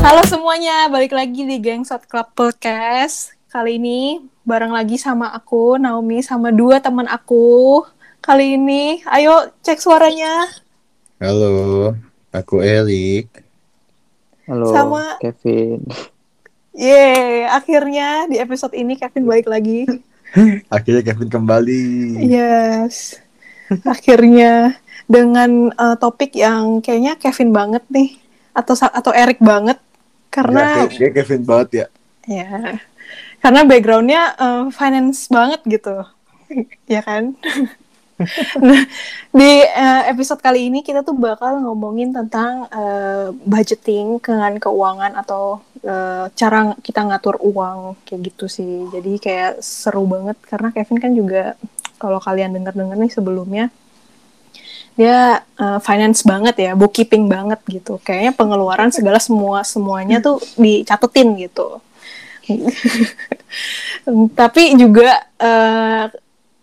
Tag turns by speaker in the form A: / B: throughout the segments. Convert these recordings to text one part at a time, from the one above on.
A: Halo semuanya, balik lagi di Gangsot Club Podcast. Kali ini bareng lagi sama aku, Naomi, sama dua teman aku. Kali ini, ayo cek suaranya.
B: Halo, aku Erik.
C: Halo,
A: Sama-
C: Kevin.
A: Yeay, akhirnya di episode ini Kevin balik lagi.
B: Akhirnya Kevin kembali.
A: Yes, akhirnya dengan eh, topik yang kayaknya Kevin banget nih, atau sa- atau Erik banget, karena
B: Ya, kayak, Kevin banget ya.
A: Ya, karena backgroundnya eh, finance banget gitu, ya kan? nah, di eh, episode kali ini kita tuh bakal ngomongin tentang eh, budgeting dengan keuangan atau eh, cara kita ngatur uang kayak gitu sih. Jadi kayak seru banget karena Kevin kan juga kalau kalian dengar-dengar nih sebelumnya dia eh, finance banget ya, bookkeeping banget gitu. Kayaknya pengeluaran segala semua semuanya tuh dicatetin gitu. Tapi juga eh,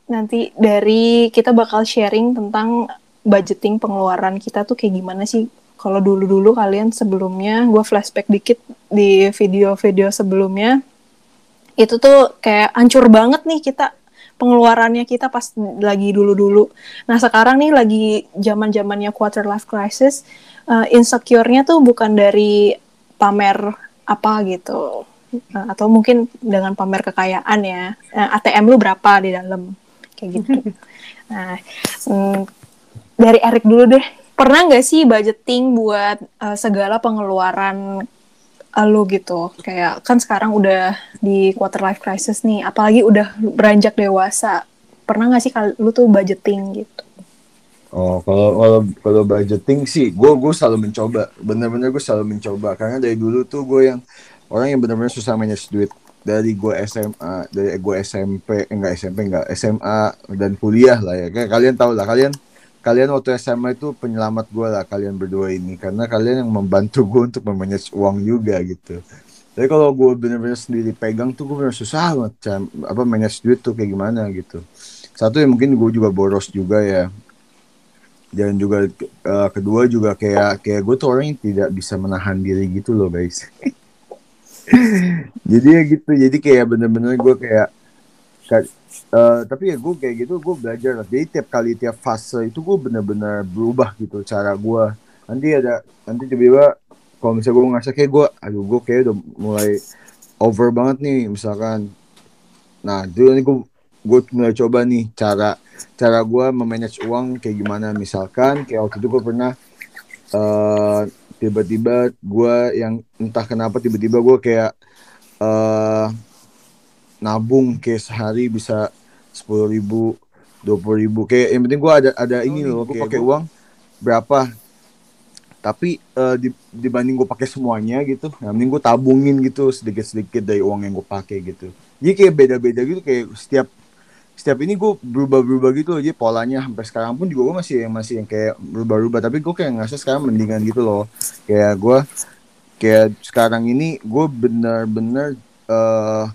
A: nanti dari kita bakal sharing tentang budgeting pengeluaran kita tuh kayak gimana sih. Kalau dulu-dulu kalian sebelumnya, gue flashback dikit di video-video sebelumnya, itu tuh kayak hancur banget nih kita pengeluarannya kita pas lagi dulu-dulu. Nah sekarang nih lagi zaman zamannya quarter life crisis, uh, insecure-nya tuh bukan dari pamer apa gitu, Uh, atau mungkin dengan pamer kekayaan ya. Uh, ATM lu berapa di dalam kayak gitu. Nah mm, dari Erik dulu deh. Pernah nggak sih budgeting buat uh, segala pengeluaran uh, lu gitu? Kayak kan sekarang udah di quarter life crisis nih, apalagi udah beranjak dewasa. Pernah nggak sih kalau lu tuh budgeting gitu?
B: Oh, kalau kalau kalau budgeting sih, gue gue selalu mencoba. Bener-bener gue selalu mencoba. Karena dari dulu tuh gue yang orang yang bener-bener susah manage duit. Dari gue SMA, dari gue SMP, eh, enggak SMP, enggak SMA dan kuliah lah ya. Kayak kalian tahu lah, kalian kalian waktu SMA itu penyelamat gue lah kalian berdua ini karena kalian yang membantu gue untuk memanage uang juga gitu. Tapi kalau gue bener-bener sendiri pegang tuh gue bener susah banget Cam. apa manage duit tuh kayak gimana gitu. Satu yang mungkin gue juga boros juga ya. Dan juga eh, kedua juga kayak kayak gue tuh orang yang tidak bisa menahan diri gitu loh guys. jadi ya gitu. Jadi kayak bener-bener gue kayak eh, tapi ya gue kayak gitu gue belajar lah. Jadi tiap kali tiap fase itu gue bener-bener berubah gitu cara gue. Nanti ada nanti tiba-tiba kalau misalnya gue ngerasa kayak gue, aduh gue kayak udah mulai over banget nih misalkan. Nah dulu nih gue gue mulai coba nih cara cara gue memanage uang kayak gimana misalkan kayak waktu itu gue pernah eh tiba-tiba gue yang entah kenapa tiba-tiba gue kayak eh nabung kayak sehari bisa sepuluh ribu dua puluh ribu. Kayak yang penting gue ada ada ini loh gue pakai uang. berapa. Tapi di- dibanding gue pakai semuanya gitu yang penting gue tabungin gitu sedikit sedikit dari uang yang gue pakai gitu. Jadi kayak beda-beda gitu kayak setiap setiap ini gue berubah-berubah gitu loh. Jadi polanya sampai sekarang pun juga gue masih yang masih yang kayak berubah-ubah tapi gue kayak ngerasa sekarang mendingan gitu loh. Kayak gue kayak sekarang ini gue bener-bener eh,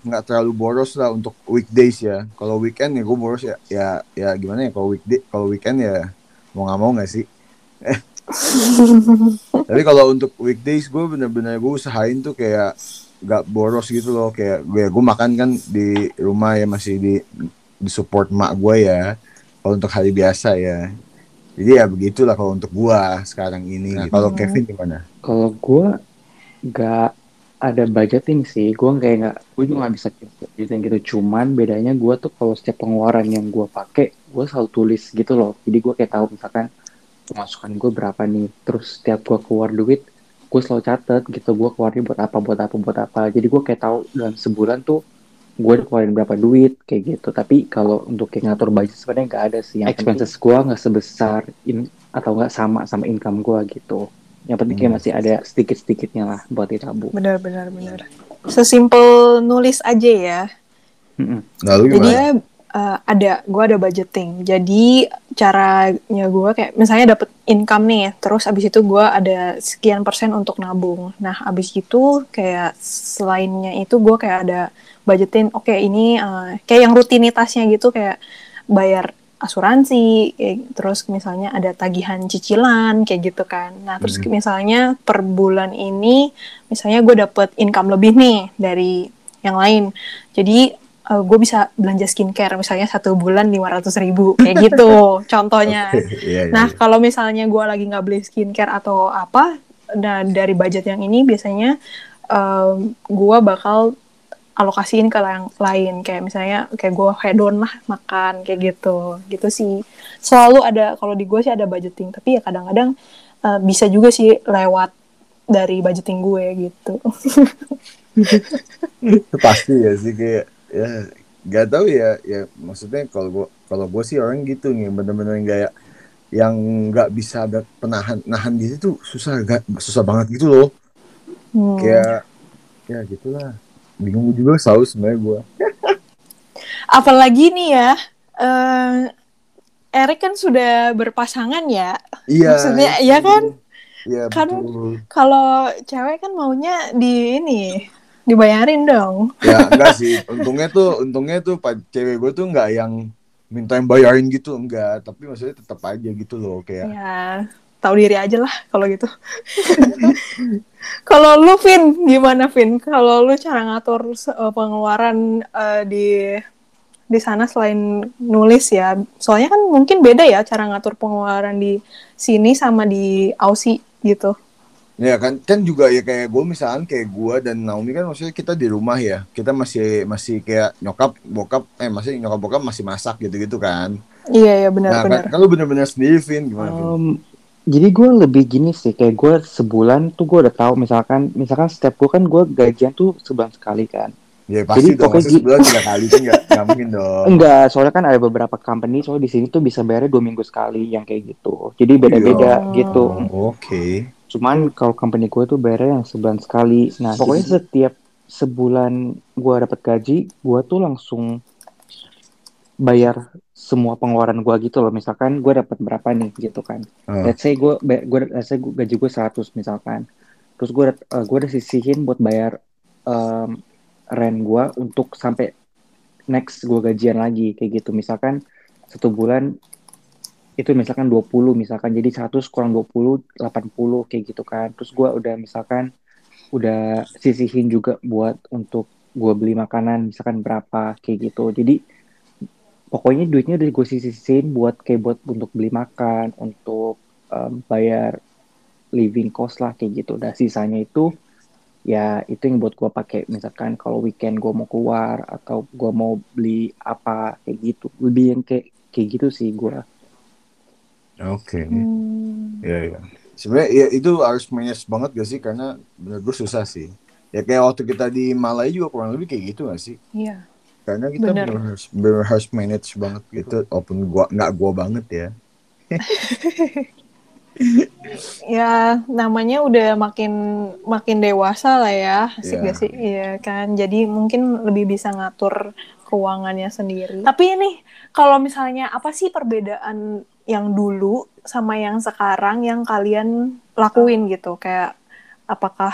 B: nggak terlalu boros lah untuk weekdays ya kalau weekend ya gue boros ya ya ya gimana ya kalau weekday kalau weekend ya mau nggak mau nggak sih tapi kalau untuk weekdays gue bener-bener gue usahain tuh kayak gak boros gitu loh kayak gue gue makan kan di rumah ya masih di di support mak gue ya kalau untuk hari biasa ya jadi ya begitulah kalau untuk gua sekarang ini
C: Nah,
B: gitu. kalau. Kevin gimana
C: Kalau gue nggak ada budgeting sih, gue kayak nggak, gue juga nggak bisa budgeting gitu. Cuman bedanya gue tuh kalau setiap pengeluaran yang gue pakai, gue selalu tulis gitu loh. Jadi gue kayak tahu misalkan pemasukan gue berapa nih. Terus setiap gue keluar duit, gue selalu catet gitu. Gue keluarnya buat apa, buat apa, buat apa. Jadi gue kayak tahu dalam sebulan tuh gue keluarin berapa duit kayak gitu. Tapi kalau untuk kayak ngatur budget sebenarnya nggak ada sih. Yang expenses gue nggak sebesar in, atau nggak sama sama income gue gitu. Yang penting kayak
B: Hmm.
C: masih ada sedikit-sedikitnya lah buat ditabung.
A: Benar, benar, benar. Sesimpel nulis aja ya.
B: Lalu
A: Jadi eh, ada, gue ada budgeting. Jadi caranya gue kayak misalnya dapet income nih, terus abis itu gue ada sekian persen untuk nabung. Nah abis itu kayak selainnya itu gue kayak ada budgetin. Oke ini eh, kayak yang rutinitasnya gitu kayak bayar asuransi, kayak, terus misalnya ada tagihan cicilan kayak gitu kan. Nah terus
B: Hmm.
A: misalnya per bulan ini, misalnya gue dapet income lebih nih dari yang lain, jadi gue bisa belanja skincare misalnya satu bulan 500 ribu kayak gitu contohnya.
B: Oke, iya, iya,
A: Nah,
B: iya.
A: kalau misalnya gue lagi nggak beli skincare atau apa, nah dari budget yang ini biasanya gue bakal alokasiin ke yang lain. Kayak misalnya kayak gue hedon lah makan kayak gitu, gitu sih. Selalu ada kalau di gue sih ada budgeting, tapi ya kadang-kadang eh, bisa juga sih lewat dari budgeting gue gitu.
B: pasti ya sih kayak ya nggak tahu ya ya maksudnya kalau gua kalau gue sih orang gitu nih bener-bener kayak yang nggak bisa ada penahan nahan diri tuh susah gak, susah banget gitu loh
A: Hmm.
B: kayak ya gitulah bingung juga selalu sebenarnya gue
A: Apalagi nih ya, eh Erik kan sudah berpasangan ya.
B: iya
A: Maksudnya,
B: itu.
A: iya kan?
B: iya
A: Kan- Kalau cewek kan maunya di ini dibayarin dong.
B: ya enggak sih untungnya tuh untungnya tuh pak cewek gue tuh nggak yang minta yang bayarin gitu enggak tapi maksudnya tetap aja gitu loh kayak
A: Ya, tahu diri aja lah kalau gitu. kalau lu Vin, gimana Vin? Kalau lu cara ngatur eh, pengeluaran eh, di di sana selain nulis ya. Soalnya kan mungkin beda ya cara ngatur pengeluaran di sini sama di Aussie gitu.
B: Ya kan kan juga ya kayak gue misalkan kayak gue dan Naomi kan maksudnya kita di rumah ya kita masih masih kayak nyokap bokap eh masih nyokap bokap masih masak gitu gitu kan
A: Iya ya
B: nah
A: benar-benar.
B: kan, kan lu bener-bener sendiri Vin gimana Vin?
C: Jadi gue lebih gini sih, kayak gue sebulan tuh gue udah tahu misalkan, misalkan setiap gue kan gue gajian tuh sebulan sekali kan.
B: ya pasti
C: jadi
B: dong
C: pokoknya
B: masa sebulan tiga kali kan nggak nggak mungkin dong
C: Enggak, soalnya kan ada beberapa company, soalnya di sini tuh bisa bayarnya dua minggu sekali yang kayak gitu. Jadi beda-beda
A: Iya.
C: gitu.
B: Oh, oke
C: Cuman kalau company gue tuh bayarnya yang sebulan sekali. Nah, pokoknya setiap sebulan gue dapat gaji, gue tuh langsung bayar semua pengeluaran gue gitu loh. Misalkan gue dapat berapa nih gitu kan.
B: Ah.
C: Let's say gue, gue let's say gua- gaji gue 100 misalkan. Terus gue eh, gue udah sisihin buat bayar em, rent gue untuk sampai next gue gajian lagi kayak gitu. Misalkan satu bulan itu misalkan 20 misalkan jadi 100 kurang 20 80 kayak gitu kan. Terus gue udah misalkan udah sisihin juga buat untuk gue beli makanan misalkan berapa kayak gitu. Jadi pokoknya duitnya udah gue sisihin buat kayak buat untuk beli makan, untuk em, bayar living cost lah kayak gitu. Dan sisanya itu ya itu yang buat gue pakai misalkan kalau weekend gue mau keluar atau gue mau beli apa kayak gitu. Lebih yang kayak kayak gitu sih gue.
B: oke
A: Hmm.
B: ya ya sebenarnya ya itu harus manage banget gak sih karena bener gue susah sih ya kayak waktu kita di Malaya juga kurang lebih kayak gitu gak sih
A: Iya.
B: Karena kita
A: Bener.
B: bener harus, bener harus manage banget gitu walaupun gua nggak gua banget ya
A: Ya, namanya udah makin makin dewasa lah ya, asik
B: Iya.
A: gak sih? Iya kan, jadi mungkin lebih bisa ngatur keuangannya sendiri. Tapi ini, kalau misalnya apa sih perbedaan yang dulu sama yang sekarang yang kalian lakuin gitu? Kayak apakah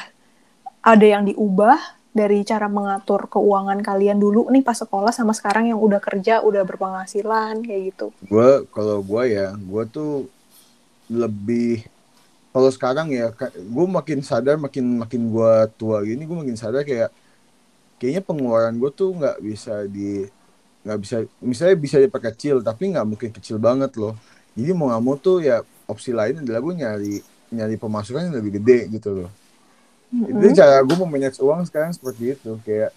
A: ada yang diubah dari cara mengatur keuangan kalian dulu nih pas sekolah sama sekarang yang udah kerja, udah berpenghasilan kayak gitu?
B: gue kalau gue ya gue tuh lebih kalau sekarang ya gue makin sadar makin makin gue tua gini gue makin sadar kayak kayaknya pengeluaran gue tuh nggak bisa di nggak bisa misalnya bisa diperkecil tapi nggak mungkin kecil banget loh jadi mau nggak mau tuh ya opsi lain adalah gue nyari nyari pemasukan yang lebih gede gitu loh itu
A: Mm-mm.
B: cara gue memanage uang sekarang seperti itu kayak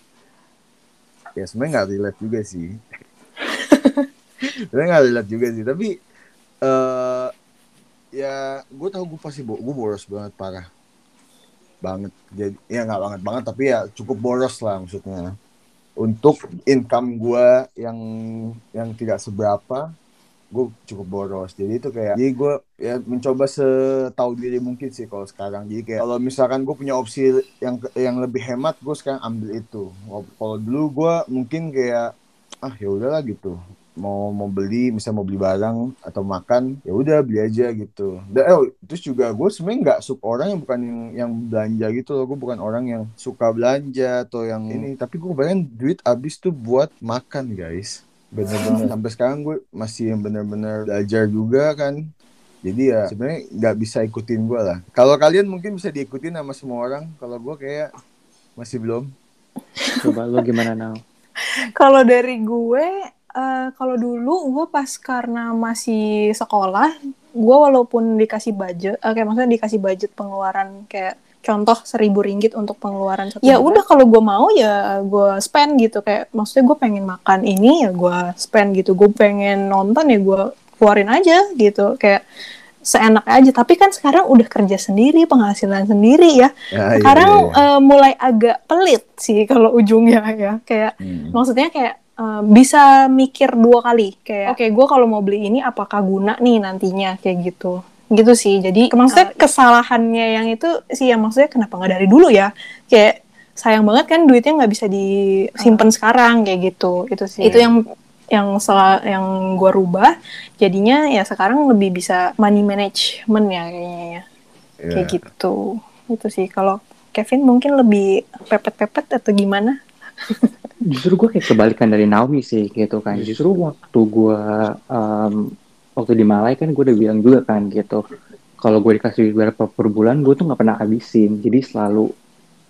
B: ya sebenarnya nggak relate juga sih. Sebenarnya nggak relate juga sih tapi eh ya gue tahu gue pasti bo gue boros banget parah. Banget. Jadi ya nggak banget banget tapi ya cukup boros lah maksudnya. Untuk income gue yang yang tidak seberapa gue cukup boros. Jadi itu kayak jadi gue ya mencoba setahu diri mungkin sih kalau sekarang. Jadi kayak kalau misalkan gue punya opsi yang yang lebih hemat gue sekarang ambil itu. Kalau dulu gue mungkin kayak ah ya udahlah gitu. Mau mau beli misalnya mau beli barang atau makan ya udah beli aja gitu. Dan eh, terus juga gue sebenarnya nggak suka orang yang bukan yang yang belanja gitu loh. Gue bukan orang yang suka belanja atau yang ini. Tapi gue bayangin duit habis tuh buat makan guys bener-bener sampai sekarang gue masih yang bener-bener belajar juga kan. Jadi ya sebenarnya nggak bisa ikutin gue lah. Kalau kalian mungkin bisa diikutin sama semua orang. Kalau gue kayak masih belum.
C: Coba lu gimana now?
A: Kalau dari gue, eh, kalau dulu gue pas karena masih sekolah, gue walaupun dikasih budget, kayak maksudnya dikasih budget pengeluaran kayak contoh seribu ringgit untuk pengeluaran satu ya udah kalau gue mau ya gue spend gitu. Kayak maksudnya gue pengen makan ini ya gue spend gitu. Gue pengen nonton ya gue keluarin aja gitu. Kayak seenak aja. Tapi kan sekarang udah kerja sendiri penghasilan sendiri ya.
B: Ya, iya,
A: sekarang
B: iya, iya.
A: eh, mulai agak pelit sih kalau ujungnya ya. Kayak
B: Hmm.
A: maksudnya kayak eh, bisa mikir dua kali. Kayak oke gue kalau mau beli ini apakah guna nih nantinya? Kayak gitu gitu sih. Jadi maksudnya kesalahannya yang itu sih yang maksudnya kenapa nggak dari dulu ya? Kayak sayang banget kan duitnya nggak bisa disimpan sekarang kayak gitu. Itu sih. Itu yang yang sel- yang gue rubah. Jadinya ya sekarang lebih bisa money management ya kayaknya ya.
B: Iya.
A: kayak gitu. Itu sih. Kalau Kevin mungkin lebih pepet-pepet atau gimana?
C: Justru gue kayak kebalikan dari Naomi sih gitu kan. Justru waktu gue em, waktu di Malai kan gue udah bilang juga kan gitu. Kalau gue dikasih berapa per bulan, gue tuh nggak pernah habisin. Jadi selalu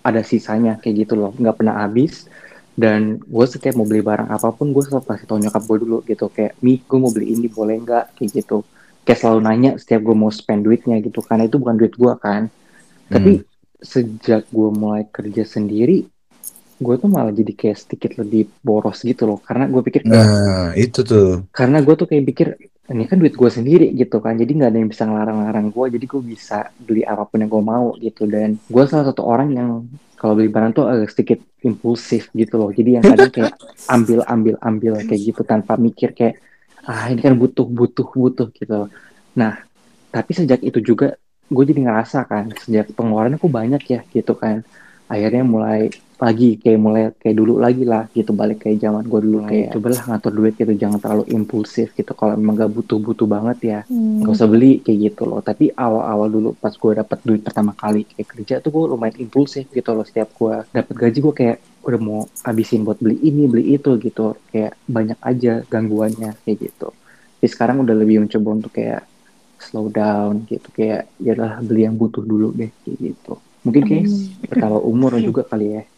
C: ada sisanya kayak gitu loh, nggak pernah habis. Dan gue setiap mau beli barang apa pun, gue selalu kasih tau nyokap gue dulu gitu. Kayak, Mi, gue mau beli ini boleh nggak? Kayak gitu. Kayak selalu nanya setiap gue mau spend duitnya gitu. Karena itu bukan duit gue kan. Tapi sejak gue mulai kerja sendiri, gue tuh malah jadi kayak sedikit lebih boros gitu loh karena gue pikir kayak,
B: Nah, itu tuh.
C: karena gue tuh kayak pikir ini kan duit gue sendiri gitu kan jadi nggak ada yang bisa ngelarang-larang gue jadi gue bisa beli apa pun yang gue mau gitu. Dan gue salah satu orang yang kalau beli barang tuh agak sedikit impulsif gitu loh. Jadi yang kadang kayak ambil ambil ambil kayak gitu tanpa mikir kayak ah ini kan butuh butuh butuh gitu nah tapi sejak itu juga gue jadi ngerasa kan sejak pengeluaran aku banyak ya gitu kan. Akhirnya mulai lagi kayak mulai kayak dulu lagi lah gitu balik kayak zaman gue dulu kayak cobalah ngatur duit gitu jangan terlalu impulsif gitu kalau emang gak butuh butuh banget ya
A: Hmm.
C: nggak usah beli kayak gitu loh. Tapi awal-awal dulu pas gue dapet duit pertama kali kayak kerja tuh gue lumayan impulsif gitu loh setiap gue dapet gaji gue kayak udah mau habisin buat beli ini beli itu gitu kayak banyak aja gangguannya kayak gitu. Tapi sekarang udah lebih mencoba untuk kayak slow down gitu kayak ya lah beli yang butuh dulu deh kayak gitu. Mungkin kayak bertambah umur juga kali ya.
B: Nah,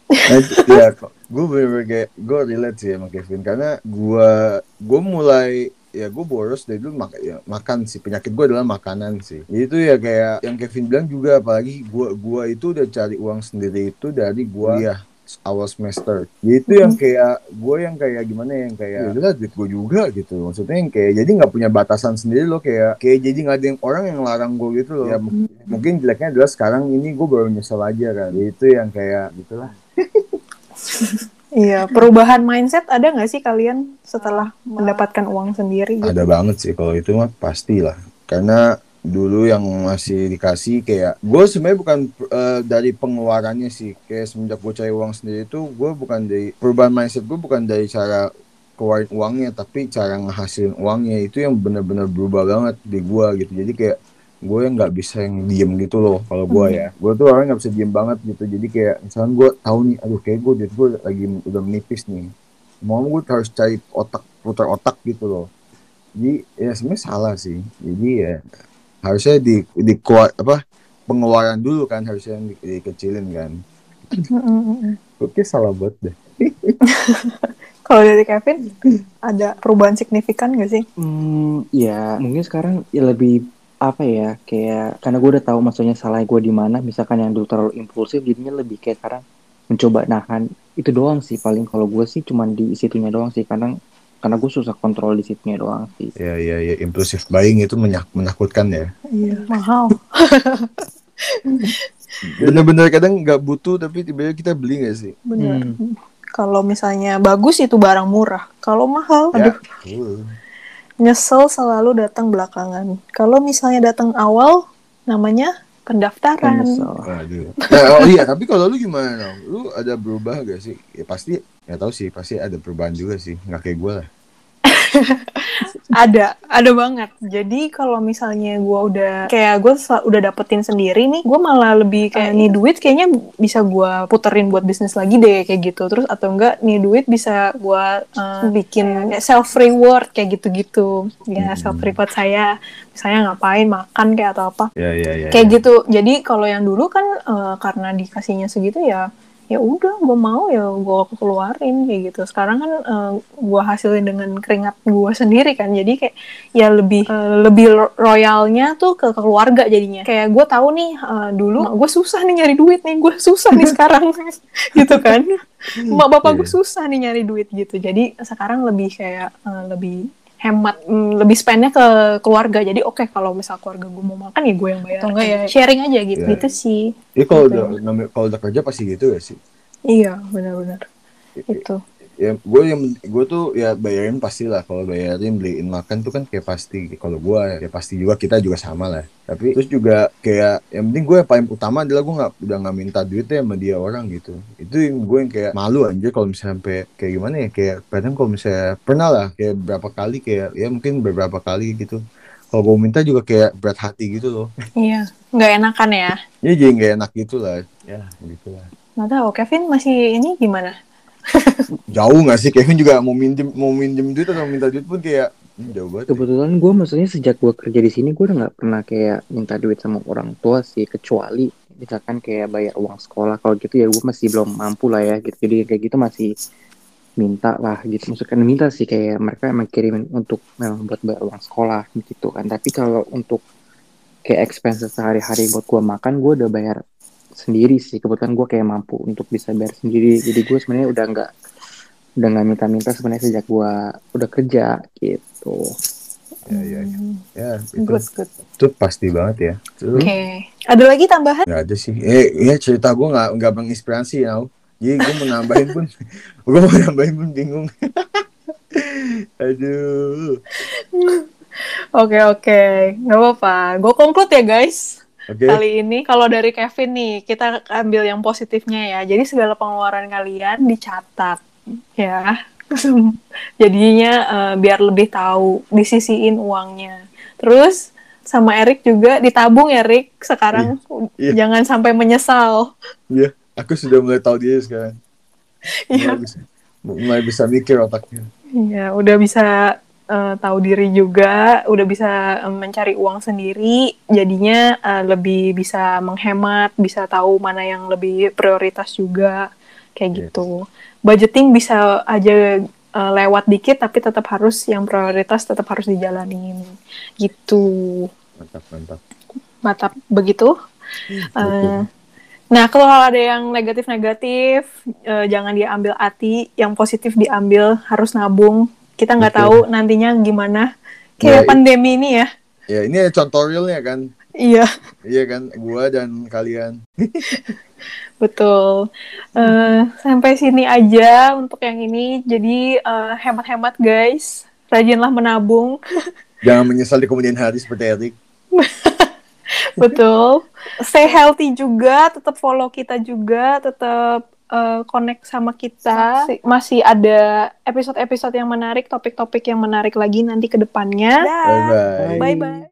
B: ya kok. Gue bener kayak gue relate sih sama Kevin. Karena gue gue mulai ya gue boros dari dulu mak ya, makan sih. Penyakit gue adalah makanan sih. Itu ya kayak yang Kevin bilang juga apalagi gue gua itu udah cari uang sendiri itu dari gue ya awal semester. Itu yang kayak gue yang kayak gimana ya, yang kayak ya duit gue juga gitu maksudnya yang kayak jadi nggak punya batasan sendiri loh kayak kayak jadi nggak ada yang orang yang larang gue gitu loh. Ya mungkin. Jeleknya adalah sekarang ini gue baru nyesel aja kan. Itu yang kayak gitulah
A: Iya, perubahan mindset ada nggak sih kalian setelah mendapatkan uang sendiri? gitu?
B: Ada banget sih kalau itu mah pastilah. Karena dulu yang masih dikasih kayak gue sebenarnya bukan eh, dari pengeluarannya sih kayak semenjak gue cari uang sendiri itu gue bukan dari perubahan mindset gue bukan dari cara keluarin uangnya tapi cara ngehasilin uangnya itu yang benar-benar berubah banget di gue gitu jadi kayak gue yang nggak bisa yang diem gitu loh kalau gue ya. Gue tuh orang nggak bisa diem banget gitu. Jadi kayak misalnya gue tahu nih aduh kayak gue duit gue lagi udah menipis nih. Mau gue harus cari otak putar otak gitu loh. Jadi ya sebenarnya salah sih. Jadi ya harusnya di di kuat apa pengeluaran dulu kan harusnya yang di- dikecilin kan. Oke salah buat deh.
A: Kalau dari Kevin, ada perubahan signifikan nggak sih?
C: Hmm, ya mungkin sekarang ya lebih apa ya kayak karena gue udah tahu maksudnya salah gue di mana misalkan yang dulu terlalu impulsif jadinya lebih kayak sekarang mencoba nahan itu doang sih paling kalau gue sih cuman di situnya doang sih karena karena gue susah kontrol di situnya doang sih
B: ya ya ya impulsif buying itu menyak- menakutkan ya
A: Iya, mahal.
B: bener-bener kadang nggak butuh tapi tiba-tiba kita beli nggak sih
A: Bener.
C: Hmm.
A: Kalau misalnya bagus itu barang murah. Kalau mahal,
B: ya
A: aduh,
B: uh.
A: Nyesel selalu datang belakangan. Kalau misalnya datang awal, namanya pendaftaran.
B: Aduh. Nah, oh iya, tapi kalau lu gimana? Lu ada berubah gak sih? Ya pasti, ya tahu sih, pasti ada perubahan juga sih. Nggak kayak gue lah.
A: ada ada banget. Jadi kalau misalnya gue udah kayak gue udah dapetin sendiri nih gue malah lebih kayak nih duit kayaknya bisa gue puterin buat bisnis lagi deh kayak gitu. Terus atau enggak nih duit bisa gue uh, bikin self reward kayak gitu-gitu. Ya
B: Hmm.
A: self reward saya. Misalnya ngapain makan kayak atau apa.
B: Ya ya ya.
A: kayak
B: ya.
A: gitu. Jadi kalau yang dulu kan eh, karena dikasihnya segitu ya ya udah gue mau ya gue keluarin kayak gitu. Sekarang kan gue hasilin dengan keringat gue sendiri kan. Jadi kayak ya lebih eh, lebih ro- royalnya tuh ke keluarga jadinya. Kayak gue tahu nih eh, dulu gue susah nih nyari duit nih gue susah nih sekarang. Gitu kan. Mak bapak gue
B: Iya.
A: susah nih nyari duit gitu. Jadi sekarang lebih kayak eh, lebih hemat mm, lebih spendnya ke keluarga jadi oke kalau misal keluarga gue mau makan ya gue yang bayar atau enggak ya sharing aja gitu
B: Iya.
A: gitu sih
B: Iya kalau
A: Gitu.
B: udah namanya- kalau udah kerja pasti gitu ya sih.
A: iya benar-benar itu
B: Ya gue yang gue tuh ya bayarin pasti lah kalau bayarin beliin makan tuh kan kayak pasti kalau gue ya pasti juga kita juga sama lah. Tapi terus juga kayak yang penting gue yang paling utama adalah gue nggak udah nggak minta duitnya sama dia orang gitu. Itu yang gue yang kayak malu anjir kalau misalnya sampai kayak gimana ya kayak kadang kalau misalnya pernah lah kayak berapa kali kayak ya mungkin beberapa kali gitu. Kalau gue minta juga kayak berat hati gitu loh.
A: iya nggak enakan ya
B: Ya jadi nggak enak gitu lah. Ya gitu lah.
A: nggak tahu Kevin masih ini gimana
B: Jauh nggak sih? Kevin juga mau minjem mau minjem duit atau minta duit pun kayak hmm, jauh banget.
C: Kebetulan gue maksudnya sejak gue kerja di sini gue udah nggak pernah kayak minta duit sama orang tua sih kecuali misalkan kayak bayar uang sekolah. Kalau gitu ya gue masih belum mampu lah ya gitu. Jadi kayak gitu masih minta lah gitu. Maksudnya minta sih kayak mereka emang kirimin untuk memang buat bayar uang sekolah gitu kan. Tapi kalau untuk kayak expenses sehari-hari buat gue makan gue udah bayar sendiri sih kebetulan gue kayak mampu untuk bisa bayar sendiri jadi gue sebenarnya udah nggak udah nggak minta-minta sebenarnya sejak gue udah kerja gitu
B: Ya, ya, ya. Itu,
A: good good
B: itu pasti banget ya.
A: Oke ada lagi tambahan
B: nggak ada sih. Eh, ya cerita gue nggak nggak menginspirasi ya. Jadi gue mau nambahin pun, gue mau nambahin pun bingung. Aduh.
A: oke oke nggak apa-apa gue conclude ya guys
B: Oke.
A: kali ini kalau dari Kevin nih kita ambil yang positifnya ya jadi segala pengeluaran kalian dicatat ya jadinya eh, biar lebih tahu disisiin uangnya terus sama Erik juga ditabung ya Erik sekarang
B: Iya.
A: jangan sampai menyesal
B: Iya, aku sudah mulai tahu dia sekarang.
A: Iya.
B: Mulai bisa, mulai bisa mikir otaknya.
A: Iya, udah bisa eh, tahu diri juga, udah bisa eh, mencari uang sendiri, jadinya eh, lebih bisa menghemat, bisa tahu mana yang lebih prioritas juga, kayak
B: Yes.
A: gitu. Budgeting bisa aja eh, lewat dikit, tapi tetap harus yang prioritas tetap harus dijalanin, gitu.
B: Mantap, mantap.
A: Mantap begitu. Eh, nah, kalau ada yang negatif-negatif, eh, jangan diambil hati. Yang positif diambil, harus nabung. Kita nggak tahu nantinya gimana. Kayak
B: Ya,
A: pandemi ini ya.
B: Ya, ini contoh realnya kan.
A: Iya,
B: Iya kan, gua dan kalian.
A: betul. Eh, sampai sini aja untuk yang ini. Jadi eh, hemat-hemat guys. Rajinlah menabung.
B: Jangan menyesal di kemudian hari seperti Erik.
A: Betul. Stay healthy juga, tetap follow kita juga, tetap eh, connect sama kita. Masih, masih ada episode-episode yang menarik, topik-topik yang menarik lagi nanti ke depannya.
B: Bye-bye.
A: Bye-bye.